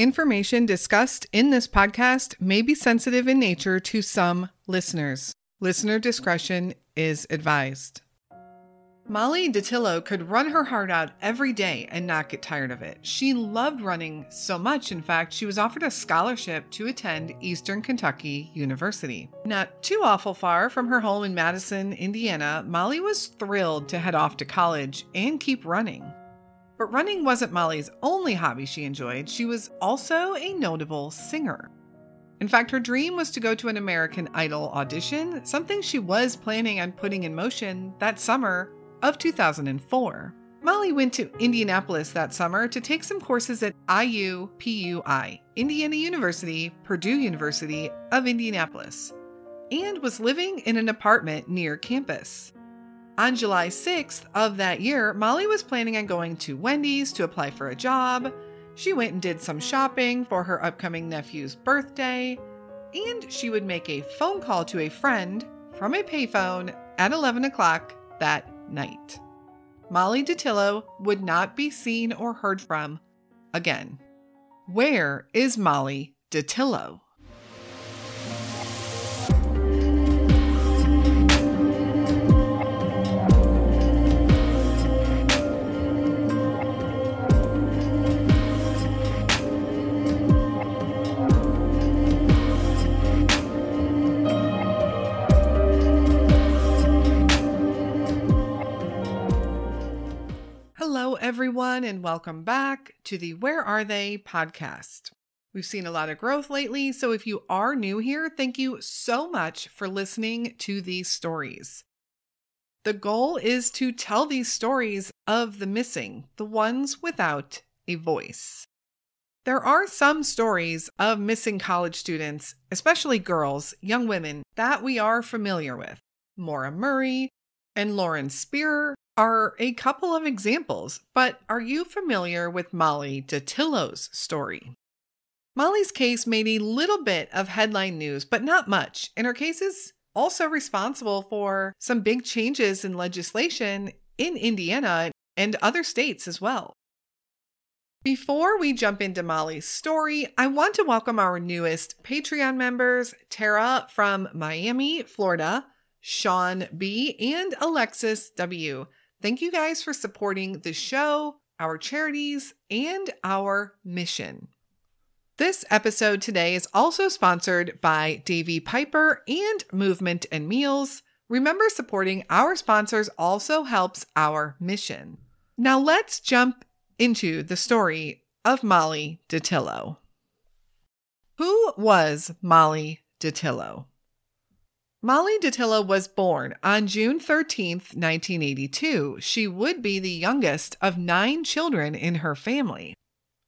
Information discussed in this podcast may be sensitive in nature to some listeners. Listener discretion is advised. Molly Dattilo could run her heart out every day and not get tired of it. She loved running so much, in fact, she was offered a scholarship to attend Eastern Kentucky University. Not too awful far from her home in Madison, Indiana, Molly was thrilled to head off to college and keep running. But running wasn't Molly's only hobby she enjoyed, she was also a notable singer. In fact, her dream was to go to an American Idol audition, something she was planning on putting in motion that summer of 2004. Molly went to Indianapolis that summer to take some courses at IUPUI, Indiana University, Purdue University of Indianapolis, and was living in an apartment near campus. On July 6th of that year, Molly was planning on going to Wendy's to apply for a job. She went and did some shopping for her upcoming nephew's birthday, and she would make a phone call to a friend from a payphone at 11 o'clock that night. Molly Dattilo would not be seen or heard from again. Where is Molly Dattilo? Everyone, and welcome back to the Where Are They podcast. We've seen a lot of growth lately, so if you are new here, thank you so much for listening to these stories. The goal is to tell these stories of the missing, the ones without a voice. There are some stories of missing college students, especially girls, young women, that we are familiar with. Maura Murray and Lauren Spierer are a couple of examples, but are you familiar with Molly Dattilo's story? Molly's case made a little bit of headline news, but not much, and her case is also responsible for some big changes in legislation in Indiana and other states as well. Before we jump into Molly's story, I want to welcome our newest Patreon members Tara from Miami, Florida, Sean B., and Alexis W. Thank you guys for supporting the show, our charities, and our mission. This episode today is also sponsored by Davy Piper and Movement and Meals. Remember, supporting our sponsors also helps our mission. Now, let's jump into the story of Molly Dattilo. Who was Molly Dattilo? Molly Dattilo was born on June 13, 1982. She would be the youngest of nine children in her family.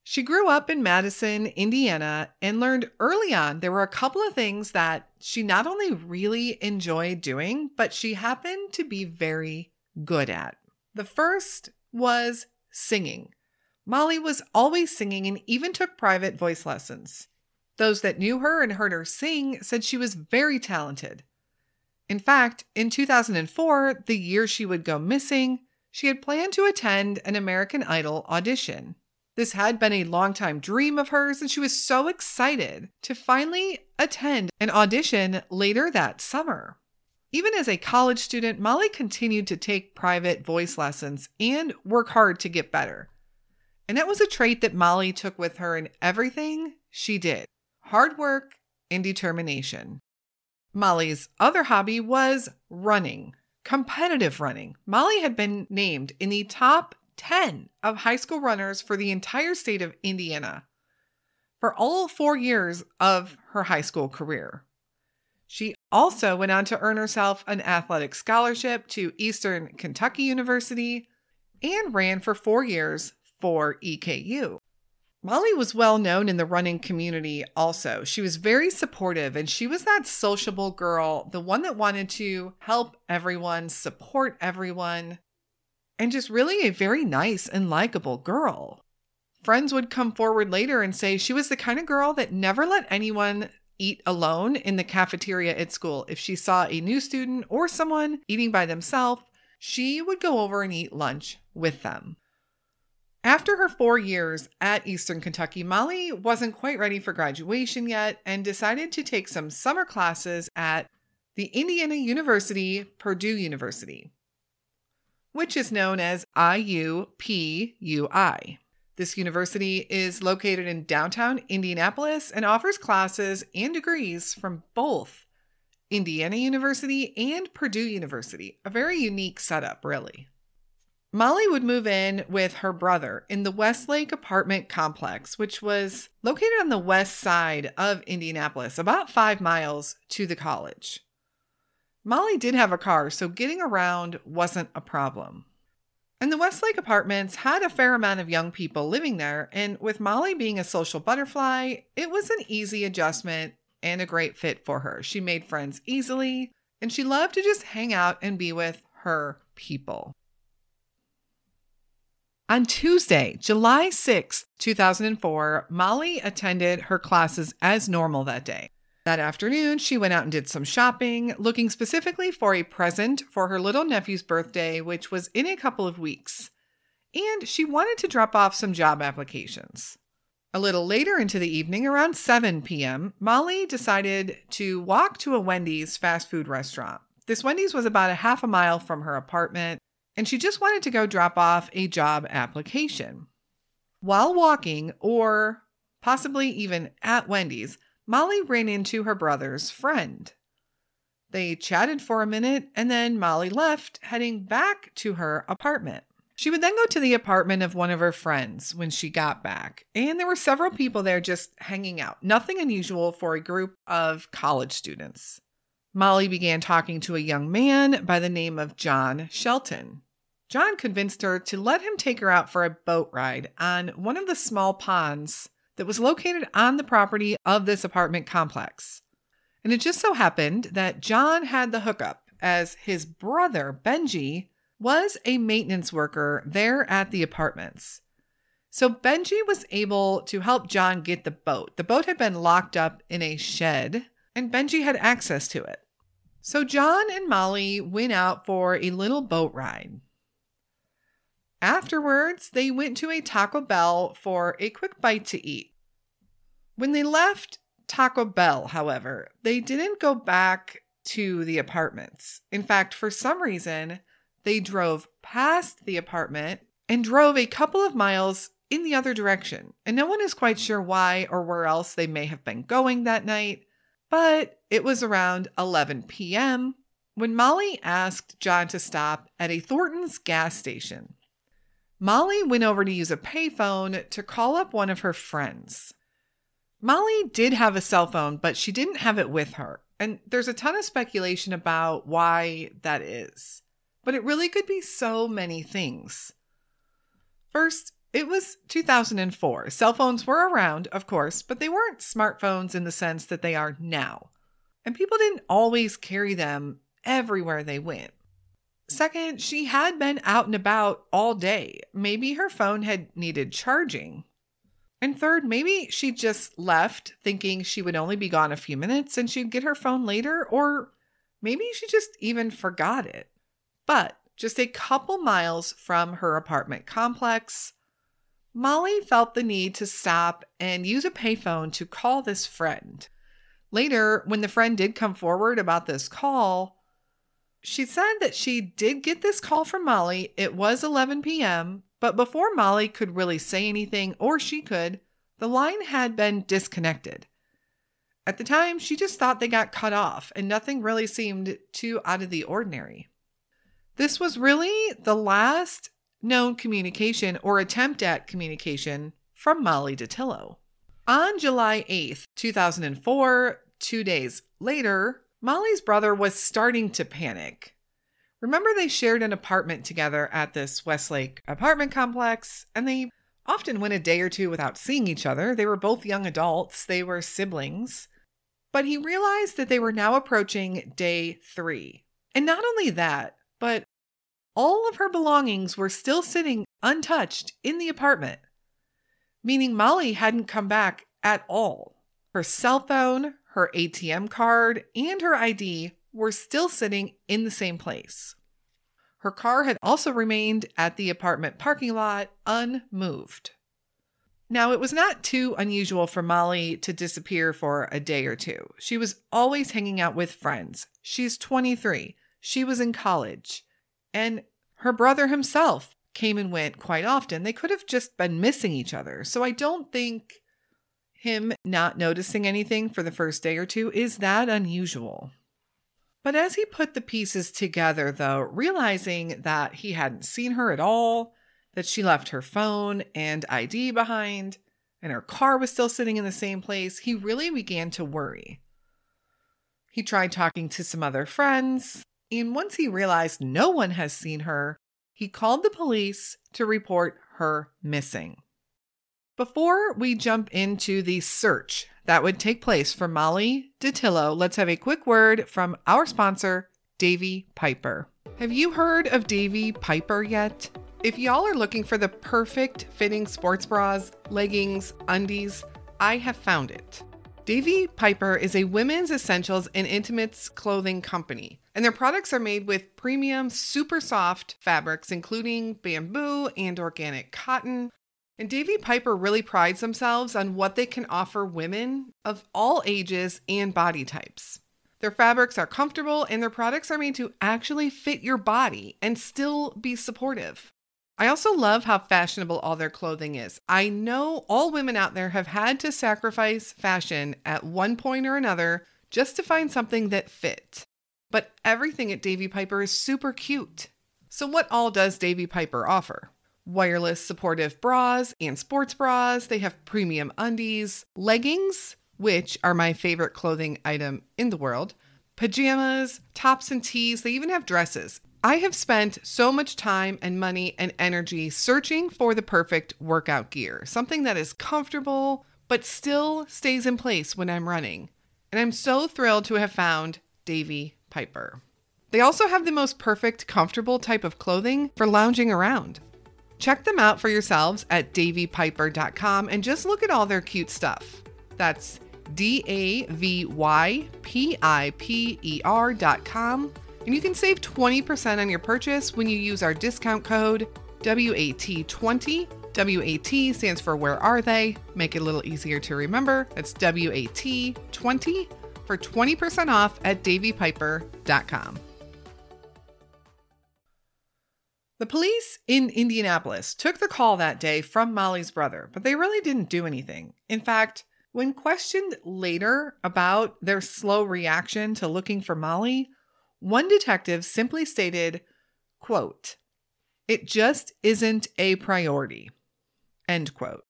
She grew up in Madison, Indiana, and learned early on there were a couple of things that she not only really enjoyed doing, but she happened to be very good at. The first was singing. Molly was always singing and even took private voice lessons. Those that knew her and heard her sing said she was very talented. In fact, in 2004, the year she would go missing, she had planned to attend an American Idol audition. This had been a longtime dream of hers, and she was so excited to finally attend an audition later that summer. Even as a college student, Molly continued to take private voice lessons and work hard to get better. And that was a trait that Molly took with her in everything she did hard work and determination. Molly's other hobby was running, competitive running. Molly had been named in the top 10 of high school runners for the entire state of Indiana for all four years of her high school career. She also went on to earn herself an athletic scholarship to Eastern Kentucky University and ran for four years for EKU. Molly was well known in the running community also. She was very supportive and she was that sociable girl, the one that wanted to help everyone, support everyone, and just really a very nice and likable girl. Friends would come forward later and say she was the kind of girl that never let anyone eat alone in the cafeteria at school. If she saw a new student or someone eating by themselves, she would go over and eat lunch with them. After her four years at Eastern Kentucky, Molly wasn't quite ready for graduation yet and decided to take some summer classes at the Indiana University Purdue University, which is known as IUPUI. This university is located in downtown Indianapolis and offers classes and degrees from both Indiana University and Purdue University. A very unique setup, really. Molly would move in with her brother in the Westlake apartment complex, which was located on the west side of Indianapolis, about five miles to the college. Molly did have a car, so getting around wasn't a problem. And the Westlake apartments had a fair amount of young people living there, and with Molly being a social butterfly, it was an easy adjustment and a great fit for her. She made friends easily, and she loved to just hang out and be with her people. On Tuesday, July 6, 2004, Molly attended her classes as normal that day. That afternoon, she went out and did some shopping, looking specifically for a present for her little nephew's birthday, which was in a couple of weeks. And she wanted to drop off some job applications. A little later into the evening, around 7 p.m., Molly decided to walk to a Wendy's fast food restaurant. This Wendy's was about a half a mile from her apartment, and she just wanted to go drop off a job application. While walking, or possibly even at Wendy's, Molly ran into her brother's friend. They chatted for a minute, and then Molly left, heading back to her apartment. She would then go to the apartment of one of her friends when she got back, and there were several people there just hanging out. Nothing unusual for a group of college students. Molly began talking to a young man by the name of John Shelton. John convinced her to let him take her out for a boat ride on one of the small ponds that was located on the property of this apartment complex. And it just so happened that John had the hookup, as his brother, Benji, was a maintenance worker there at the apartments. So Benji was able to help John get the boat. The boat had been locked up in a shed, and Benji had access to it. So John and Molly went out for a little boat ride. Afterwards, they went to a Taco Bell for a quick bite to eat. When they left Taco Bell, however, they didn't go back to the apartments. In fact, for some reason, they drove past the apartment and drove a couple of miles in the other direction. And no one is quite sure why or where else they may have been going that night. But it was around 11 p.m. when Molly asked John to stop at a Thornton's gas station. Molly went over to use a payphone to call up one of her friends. Molly did have a cell phone, but she didn't have it with her. And there's a ton of speculation about why that is. But it really could be so many things. First, it was 2004. Cell phones were around, of course, but they weren't smartphones in the sense that they are now. And people didn't always carry them everywhere they went. Second, she had been out and about all day. Maybe her phone had needed charging. And third, maybe she just left thinking she would only be gone a few minutes and she'd get her phone later, or maybe she just even forgot it. But just a couple miles from her apartment complex, Molly felt the need to stop and use a payphone to call this friend. Later, when the friend did come forward about this call, she said that she did get this call from Molly. It was 11 p.m., but before Molly could really say anything, or she could, the line had been disconnected. At the time, she just thought they got cut off, and nothing really seemed too out of the ordinary. This was really the last known communication or attempt at communication from Molly Dattilo. On July 8th, 2004, two days later, Molly's brother was starting to panic. Remember, they shared an apartment together at this Westlake apartment complex, and they often went a day or two without seeing each other. They were both young adults, they were siblings. But he realized that they were now approaching day three. And not only that, but all of her belongings were still sitting untouched in the apartment, meaning Molly hadn't come back at all. Her cell phone, her ATM card, and her ID were still sitting in the same place. Her car had also remained at the apartment parking lot unmoved. Now, it was not too unusual for Molly to disappear for a day or two. She was always hanging out with friends. She's 23. She was in college. And her brother himself came and went quite often. They could have just been missing each other. So I don't think him not noticing anything for the first day or two is that unusual. But as he put the pieces together, though, realizing that he hadn't seen her at all, that she left her phone and ID behind, and her car was still sitting in the same place, he really began to worry. He tried talking to some other friends, and once he realized no one has seen her, he called the police to report her missing. Before we jump into the search that would take place for Molly Dattilo, let's have a quick word from our sponsor, Davy Piper. Have you heard of Davy Piper yet? If y'all are looking for the perfect fitting sports bras, leggings, undies, I have found it. Davy Piper is a women's essentials and intimates clothing company, and their products are made with premium, super soft fabrics, including bamboo and organic cotton, and Davy Piper really prides themselves on what they can offer women of all ages and body types. Their fabrics are comfortable and their products are made to actually fit your body and still be supportive. I also love how fashionable all their clothing is. I know all women out there have had to sacrifice fashion at one point or another just to find something that fit. But everything at Davy Piper is super cute. So, what all does Davy Piper offer? wireless supportive bras and sports bras. They have premium undies, leggings, which are my favorite clothing item in the world, pajamas, tops and tees. They even have dresses. I have spent so much time and money and energy searching for the perfect workout gear, something that is comfortable but still stays in place when I'm running. And I'm so thrilled to have found Davy Piper. They also have the most perfect, comfortable type of clothing for lounging around. Check them out for yourselves at davypiper.com and just look at all their cute stuff. That's D A V Y P I P E R.com. And you can save 20% on your purchase when you use our discount code WAT20. WAT stands for Where Are They? Make it a little easier to remember. That's WAT20 for 20% off at davypiper.com. The police in Indianapolis took the call that day from Molly's brother, but they really didn't do anything. In fact, when questioned later about their slow reaction to looking for Molly, one detective simply stated, quote, "It just isn't a priority." End quote.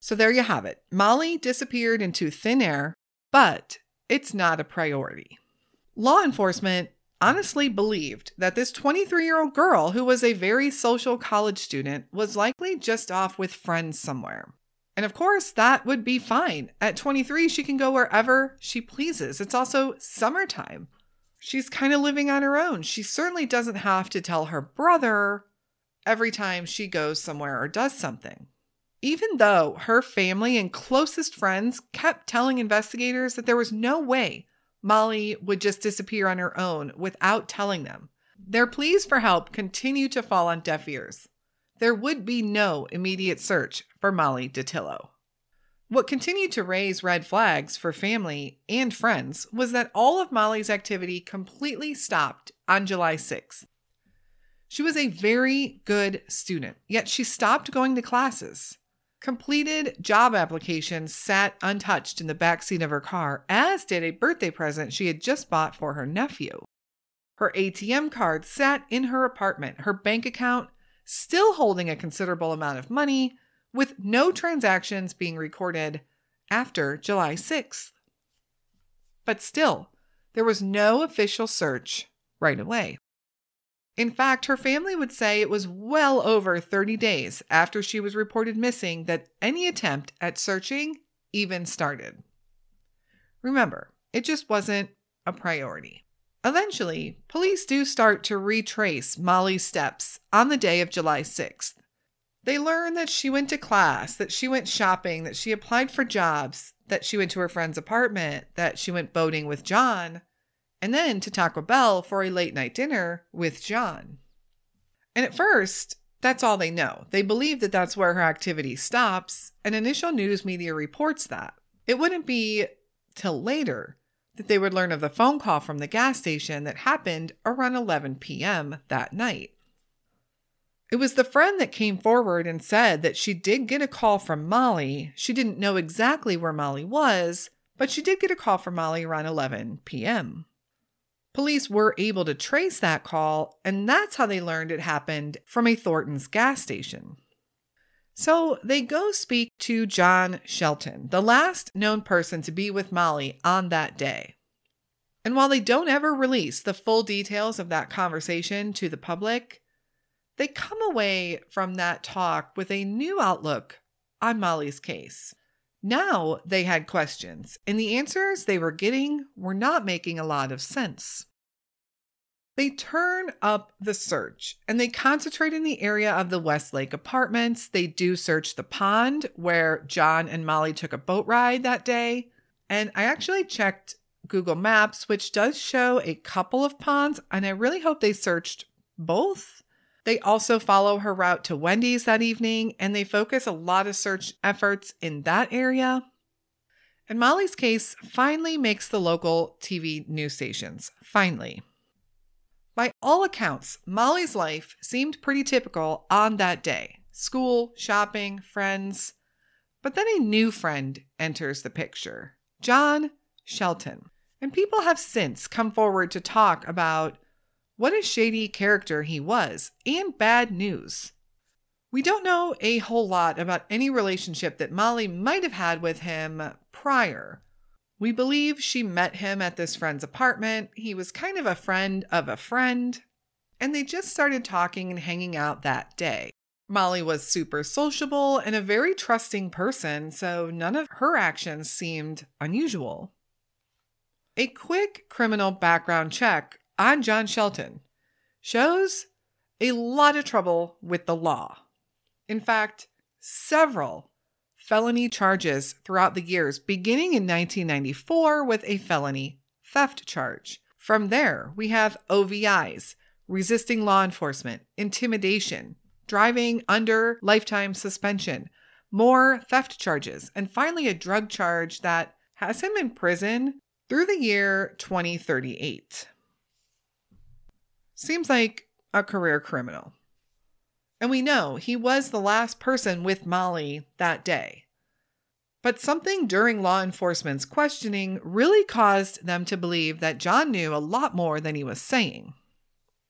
So there you have it. Molly disappeared into thin air, but it's not a priority. Law enforcement honestly believed that this 23 year old girl, who was a very social college student, was likely just off with friends somewhere. And of course, that would be fine. At 23, she can go wherever she pleases. It's also summertime. She's kind of living on her own. She certainly doesn't have to tell her brother every time she goes somewhere or does something. Even though her family and closest friends kept telling investigators that there was no way Molly would just disappear on her own without telling them. Their pleas for help continue to fall on deaf ears. There would be no immediate search for Molly Dattilo. What continued to raise red flags for family and friends was that all of Molly's activity completely stopped on July 6th. She was a very good student, yet she stopped going to classes. Completed job applications sat untouched in the back seat of her car, as did a birthday present she had just bought for her nephew. Her ATM card sat in her apartment, her bank account still holding a considerable amount of money, with no transactions being recorded after July 6th. But still, there was no official search right away. In fact, her family would say it was well over 30 days after she was reported missing that any attempt at searching even started. Remember, it just wasn't a priority. Eventually, police do start to retrace Molly's steps on the day of July 6th. They learn that she went to class, that she went shopping, that she applied for jobs, that she went to her friend's apartment, that she went boating with John, and then to Taco Bell for a late night dinner with John. And at first, that's all they know. They believe that that's where her activity stops, and initial news media reports that. It wouldn't be till later that they would learn of the phone call from the gas station that happened around 11 p.m. that night. It was the friend that came forward and said that she did get a call from Molly. She didn't know exactly where Molly was, but she did get a call from Molly around 11 p.m. Police were able to trace that call, and that's how they learned it happened from a Thornton's gas station. So they go speak to John Shelton, the last known person to be with Molly on that day. And while they don't ever release the full details of that conversation to the public, they come away from that talk with a new outlook on Molly's case. Now they had questions, and the answers they were getting were not making a lot of sense. They turn up the search and they concentrate in the area of the Westlake apartments. They do search the pond where John and Molly took a boat ride that day. And I actually checked Google Maps, which does show a couple of ponds, and I really hope they searched both. They also follow her route to Wendy's that evening, and they focus a lot of search efforts in that area. And Molly's case finally makes the local TV news stations. Finally. By all accounts, Molly's life seemed pretty typical on that day school, shopping, friends. But then a new friend enters the picture John Shelton. And people have since come forward to talk about what a shady character he was and bad news. We don't know a whole lot about any relationship that Molly might have had with him prior. We believe she met him at this friend's apartment. He was kind of a friend of a friend, and they just started talking and hanging out that day. Molly was super sociable and a very trusting person, so none of her actions seemed unusual. A quick criminal background check on John Shelton shows a lot of trouble with the law. In fact, several felony charges throughout the years, beginning in 1994 with a felony theft charge. From there, we have OVIs, resisting law enforcement, intimidation, driving under lifetime suspension, more theft charges, and finally a drug charge that has him in prison through the year 2038. Seems like a career criminal. And we know he was the last person with Molly that day. But something during law enforcement's questioning really caused them to believe that John knew a lot more than he was saying.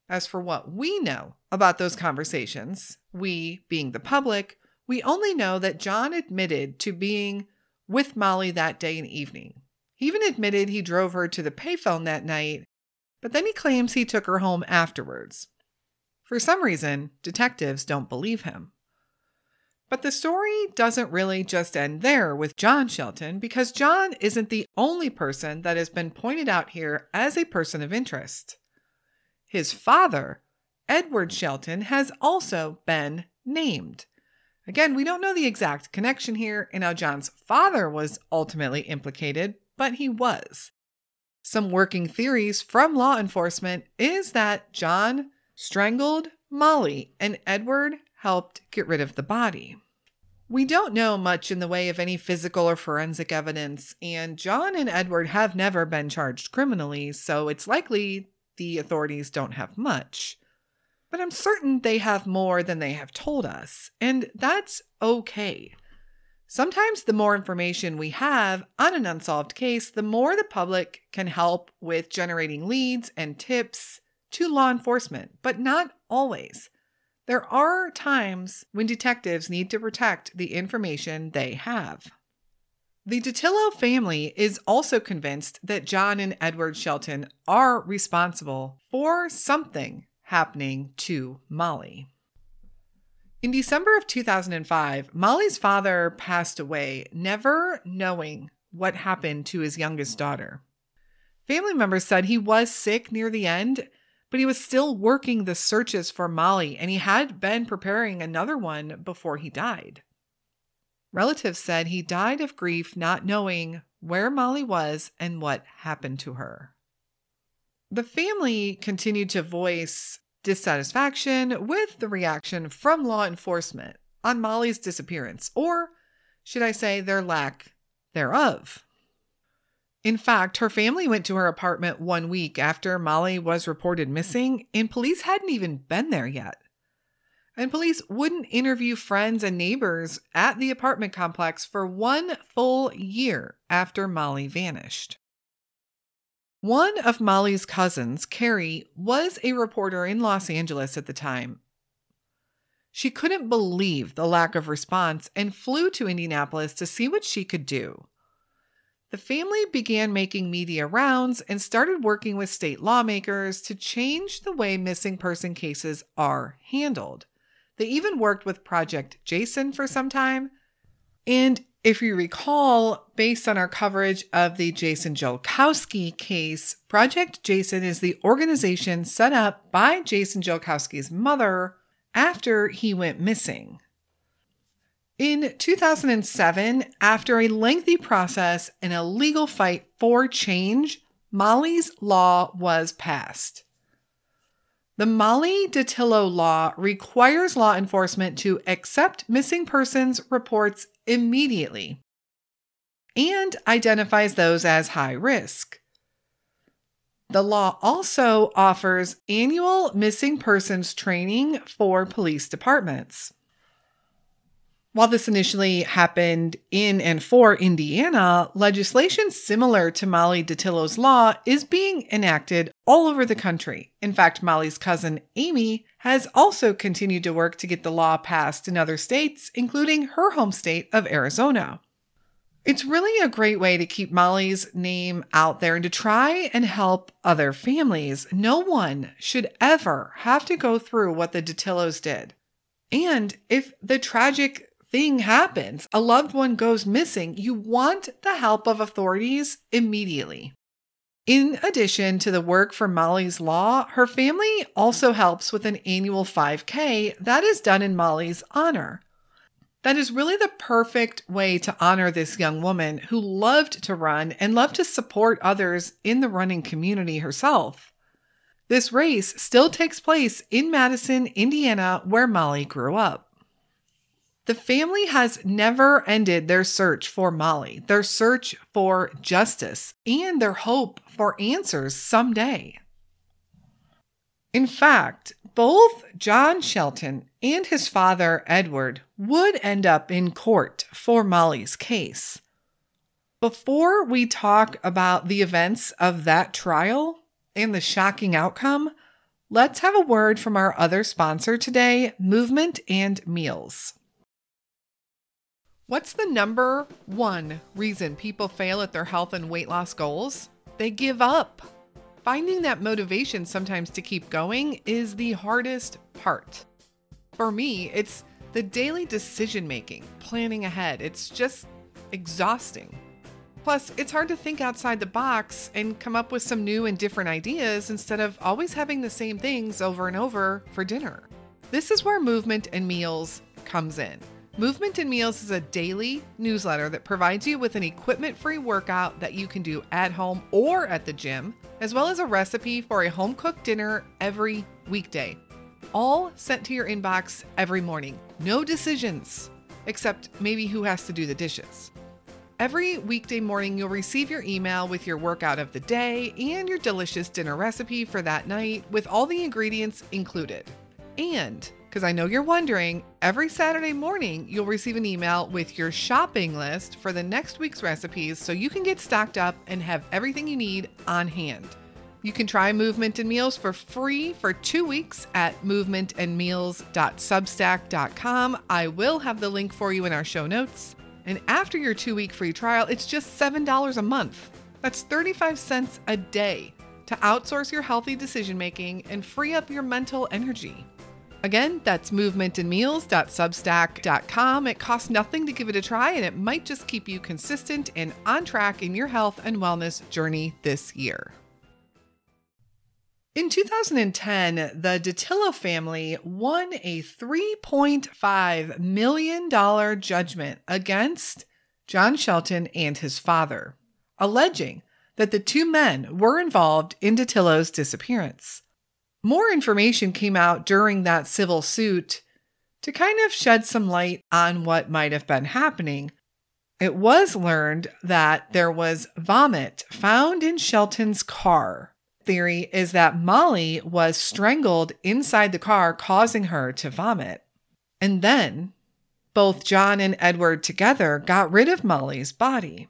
As for what we know about those conversations, we, being the public, we only know that John admitted to being with Molly that day and evening. He even admitted he drove her to the payphone that night, but then he claims he took her home afterwards. For some reason, detectives don't believe him. But the story doesn't really just end there with John Shelton because John isn't the only person that has been pointed out here as a person of interest. His father, Edward Shelton, has also been named. Again, we don't know the exact connection here and how John's father was ultimately implicated, but he was. Some working theories from law enforcement is that John strangled Molly, and Edward helped get rid of the body. We don't know much in the way of any physical or forensic evidence, and John and Edward have never been charged criminally, so it's likely the authorities don't have much. But I'm certain they have more than they have told us, and that's okay. Sometimes the more information we have on an unsolved case, the more the public can help with generating leads and tips to law enforcement, but not always. There are times when detectives need to protect the information they have. The Dattilo family is also convinced that John and Edward Shelton are responsible for something happening to Molly. In December of 2005, Molly's father passed away, never knowing what happened to his youngest daughter. Family members said he was sick near the end but he was still working the searches for Molly and he had been preparing another one before he died. Relatives said he died of grief not knowing where Molly was and what happened to her. The family continued to voice dissatisfaction with the reaction from law enforcement on Molly's disappearance, or should I say, their lack thereof. In fact, her family went to her apartment one week after Molly was reported missing, and police hadn't even been there yet. And police wouldn't interview friends and neighbors at the apartment complex for one full year after Molly vanished. One of Molly's cousins, Carrie, was a reporter in Los Angeles at the time. She couldn't believe the lack of response and flew to Indianapolis to see what she could do. The family began making media rounds and started working with state lawmakers to change the way missing person cases are handled. They even worked with Project Jason for some time. And if you recall, based on our coverage of the Jason Jolkowski case, Project Jason is the organization set up by Jason Jolkowski's mother after he went missing. In 2007, after a lengthy process and a legal fight for change, Molly's Law was passed. The Molly Dattilo Law requires law enforcement to accept missing persons reports immediately and identifies those as high risk. The law also offers annual missing persons training for police departments. While this initially happened in and for Indiana, legislation similar to Molly Dattilo's law is being enacted all over the country. In fact, Molly's cousin Amy has also continued to work to get the law passed in other states, including her home state of Arizona. It's really a great way to keep Molly's name out there and to try and help other families. No one should ever have to go through what the Dattilos did. And if the tragic thing happens, a loved one goes missing, you want the help of authorities immediately. In addition to the work for Molly's Law, her family also helps with an annual 5K that is done in Molly's honor. That is really the perfect way to honor this young woman who loved to run and loved to support others in the running community herself. This race still takes place in Madison, Indiana, where Molly grew up. The family has never ended their search for Molly, their search for justice, and their hope for answers someday. In fact, both John Shelton and his father, Edward, would end up in court for Molly's case. Before we talk about the events of that trial and the shocking outcome, let's have a word from our other sponsor today, Movement and Meals. What's the number one reason people fail at their health and weight loss goals? They give up. Finding that motivation sometimes to keep going is the hardest part. For me, it's the daily decision making, planning ahead. It's just exhausting. Plus, it's hard to think outside the box and come up with some new and different ideas instead of always having the same things over and over for dinner. This is where movement and meals comes in. Movement and Meals is a daily newsletter that provides you with an equipment free workout that you can do at home or at the gym, as well as a recipe for a home cooked dinner every weekday. All sent to your inbox every morning. No decisions, except maybe who has to do the dishes. Every weekday morning, you'll receive your email with your workout of the day and your delicious dinner recipe for that night with all the ingredients included. And because I know you're wondering, every Saturday morning you'll receive an email with your shopping list for the next week's recipes so you can get stocked up and have everything you need on hand. You can try Movement and Meals for free for two weeks at movementandmeals.substack.com. I will have the link for you in our show notes. And after your two week free trial, it's just $7 a month. That's 35 cents a day to outsource your healthy decision making and free up your mental energy. Again, that's movementandmeals.substack.com. It costs nothing to give it a try, and it might just keep you consistent and on track in your health and wellness journey this year. In 2010, the Dattilo family won a $3.5 million judgment against John Shelton and his father, alleging that the two men were involved in Dattilo's disappearance. More information came out during that civil suit to kind of shed some light on what might have been happening. It was learned that there was vomit found in Shelton's car. Theory is that Molly was strangled inside the car, causing her to vomit. And then both John and Edward together got rid of Molly's body.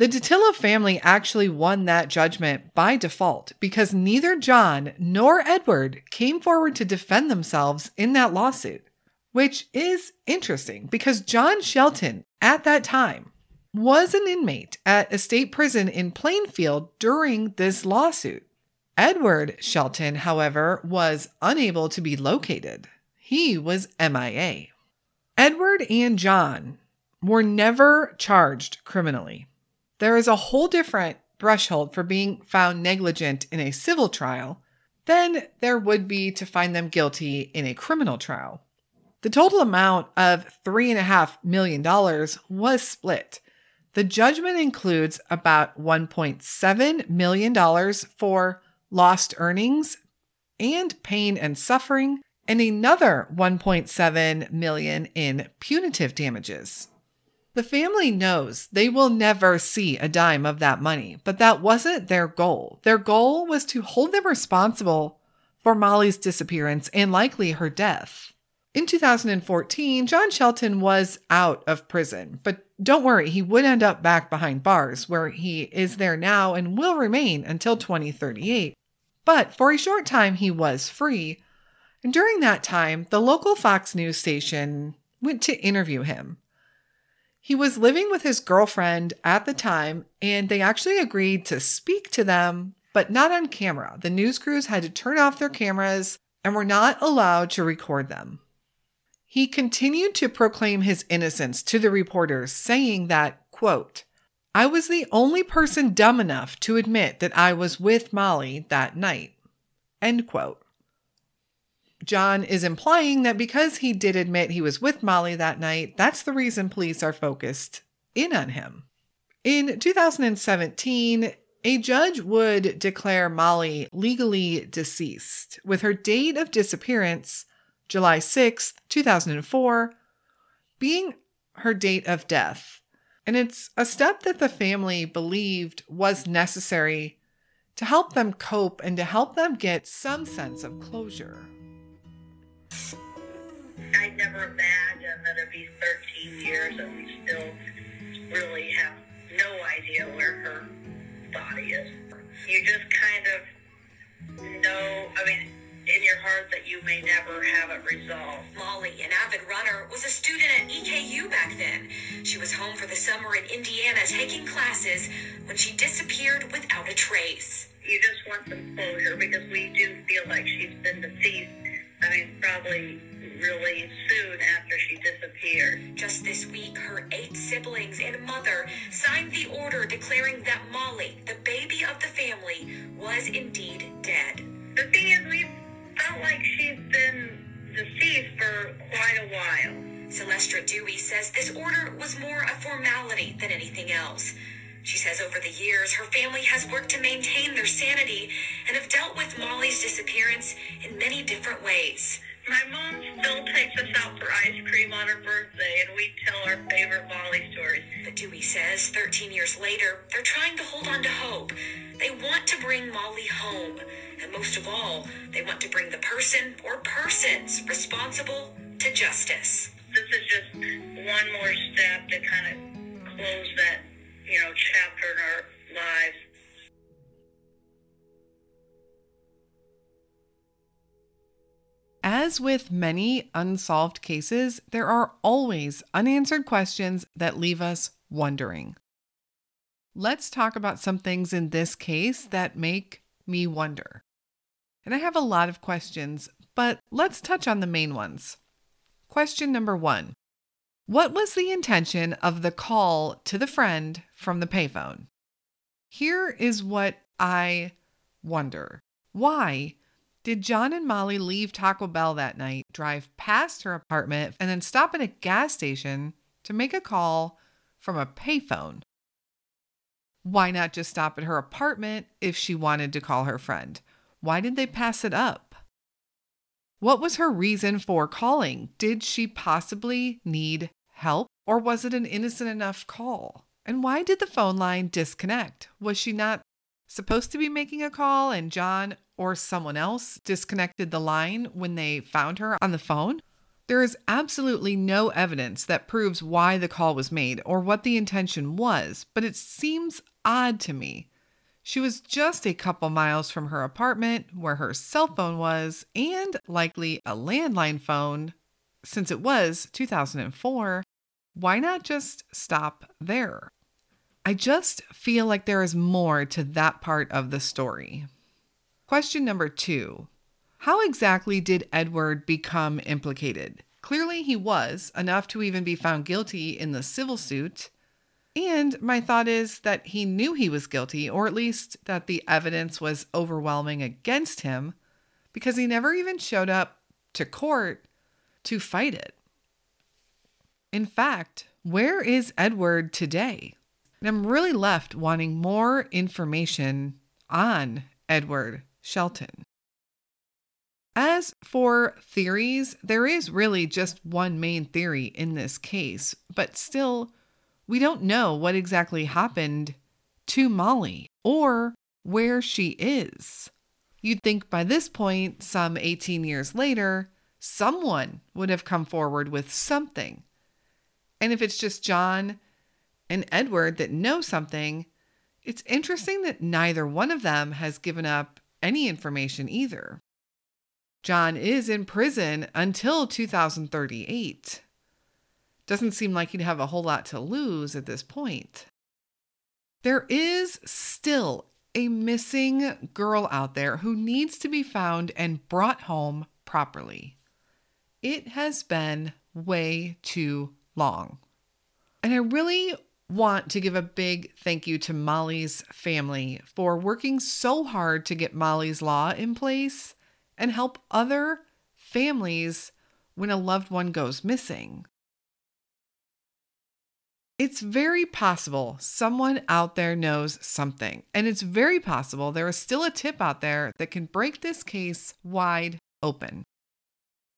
The Dattilo family actually won that judgment by default because neither John nor Edward came forward to defend themselves in that lawsuit, which is interesting because John Shelton, at that time, was an inmate at a state prison in Plainfield during this lawsuit. Edward Shelton, however, was unable to be located. He was MIA. Edward and John were never charged criminally. There is a whole different threshold for being found negligent in a civil trial than there would be to find them guilty in a criminal trial. The total amount of $3.5 million was split. The judgment includes about $1.7 million for lost earnings and pain and suffering, and another 1.7 million in punitive damages. The family knows they will never see a dime of that money, but that wasn't their goal. Their goal was to hold them responsible for Molly's disappearance and likely her death. In 2014, John Shelton was out of prison, but don't worry, he would end up back behind bars, where he is there now and will remain until 2038. But for a short time, he was free, and during that time, the local Fox News station went to interview him. He was living with his girlfriend at the time, and they actually agreed to speak to them, but not on camera. The news crews had to turn off their cameras and were not allowed to record them. He continued to proclaim his innocence to the reporters, saying that, quote, I was the only person dumb enough to admit that I was with Molly that night. End quote. John is implying that because he did admit he was with Molly that night, that's the reason police are focused in on him. In 2017, a judge would declare Molly legally deceased, with her date of disappearance, July 6, 2004, being her date of death. And it's a step that the family believed was necessary to help them cope and to help them get some sense of closure. I never imagined that it'd be 13 years and we still really have no idea where her body is. You just kind of know, I mean, in your heart that you may never have it resolved. Molly, an avid runner, was a student at EKU back then. She was home for the summer in Indiana taking classes when she disappeared without a trace. You just want some closure because we do feel like she's been deceased I mean, probably really soon after she disappeared. Just this week, her eight siblings and mother signed the order declaring that Molly, the baby of the family, was indeed dead. The thing is, we felt like she's been deceased for quite a while. Celestra Dewey says this order was more a formality than anything else. She says over the years, her family has worked to maintain their sanity and have dealt with Molly's disappearance in many different ways. My mom still takes us out for ice cream on her birthday, and we tell our favorite Molly stories. But Dewey says 13 years later, they're trying to hold on to hope. They want to bring Molly home. And most of all, they want to bring the person or persons responsible to justice. This is just one more step to kind of close that you know, chapter in our lives. As with many unsolved cases, there are always unanswered questions that leave us wondering. Let's talk about some things in this case that make me wonder. And I have a lot of questions, but let's touch on the main ones. Question number one what was the intention of the call to the friend from the payphone? Here is what I wonder. Why did John and Molly leave Taco Bell that night, drive past her apartment, and then stop at a gas station to make a call from a payphone? Why not just stop at her apartment if she wanted to call her friend? Why did they pass it up? What was her reason for calling? Did she possibly need help, or was it an innocent enough call? And why did the phone line disconnect? Was she not supposed to be making a call and John or someone else disconnected the line when they found her on the phone? There is absolutely no evidence that proves why the call was made or what the intention was, but it seems odd to me. She was just a couple miles from her apartment where her cell phone was, and likely a landline phone. Since it was 2004, why not just stop there? I just feel like there is more to that part of the story. Question number two how exactly did Edward become implicated? Clearly, he was, enough to even be found guilty in the civil suit. And my thought is that he knew he was guilty, or at least that the evidence was overwhelming against him, because he never even showed up to court to fight it. In fact, where is Edward today? And I'm really left wanting more information on Edward Shelton. As for theories, there is really just one main theory in this case, but still, we don't know what exactly happened to Molly or where she is. You'd think by this point, some 18 years later, someone would have come forward with something. And if it's just John and Edward that know something, it's interesting that neither one of them has given up any information either. John is in prison until 2038. Doesn't seem like he'd have a whole lot to lose at this point. There is still a missing girl out there who needs to be found and brought home properly. It has been way too long. And I really want to give a big thank you to Molly's family for working so hard to get Molly's Law in place and help other families when a loved one goes missing. It's very possible someone out there knows something, and it's very possible there is still a tip out there that can break this case wide open.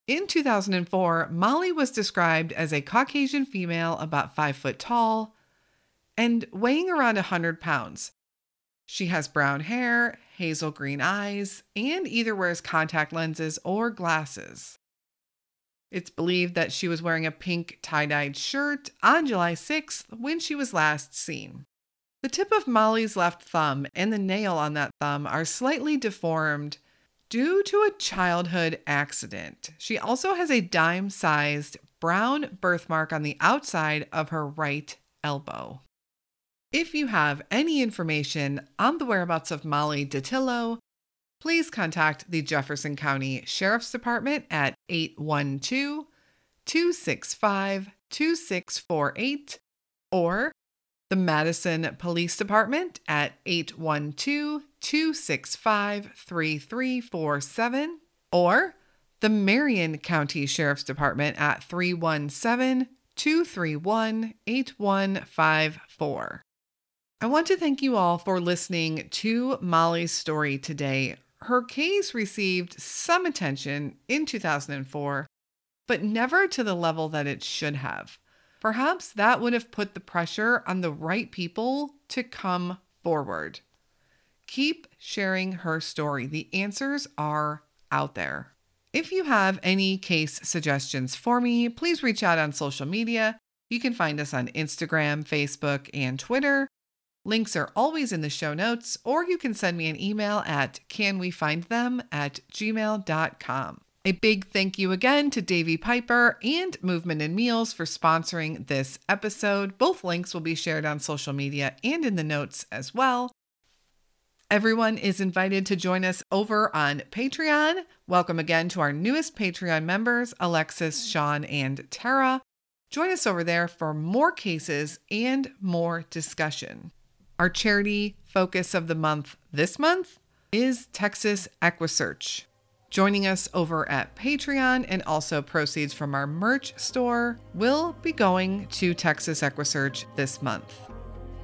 In 2004, Molly was described as a Caucasian female about five foot tall and weighing around 100 pounds. She has brown hair, hazel green eyes, and either wears contact lenses or glasses. It's believed that she was wearing a pink tie dyed shirt on July 6th when she was last seen. The tip of Molly's left thumb and the nail on that thumb are slightly deformed due to a childhood accident. She also has a dime sized brown birthmark on the outside of her right elbow. If you have any information on the whereabouts of Molly Dattilo, please contact the Jefferson County Sheriff's Department at 812 265 2648 or the Madison Police Department at 812 265 3347 or the Marion County Sheriff's Department at 317 231 8154. I want to thank you all for listening to Molly's story today. Her case received some attention in 2004, but never to the level that it should have. Perhaps that would have put the pressure on the right people to come forward. Keep sharing her story. The answers are out there. If you have any case suggestions for me, please reach out on social media. You can find us on Instagram, Facebook, and Twitter. Links are always in the show notes, or you can send me an email at canwefindthem at gmail.com. A big thank you again to Davy Piper and Movement and Meals for sponsoring this episode. Both links will be shared on social media and in the notes as well. Everyone is invited to join us over on Patreon. Welcome again to our newest Patreon members, Alexis, Sean, and Tara. Join us over there for more cases and more discussion. Our charity focus of the month this month is Texas EquiSearch. Joining us over at Patreon and also proceeds from our merch store will be going to Texas EquiSearch this month.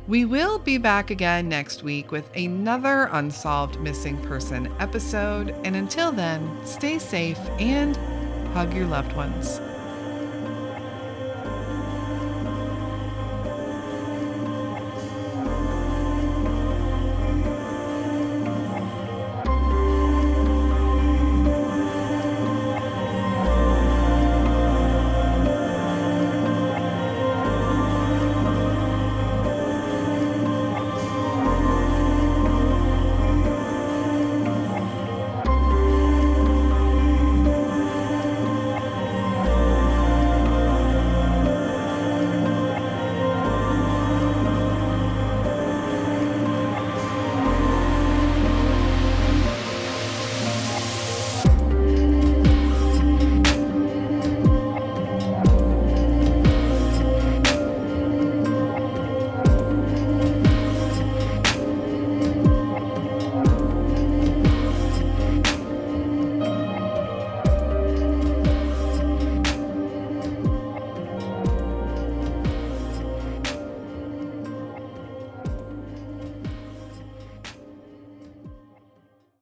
We will be back again next week with another Unsolved Missing Person episode. And until then, stay safe and hug your loved ones.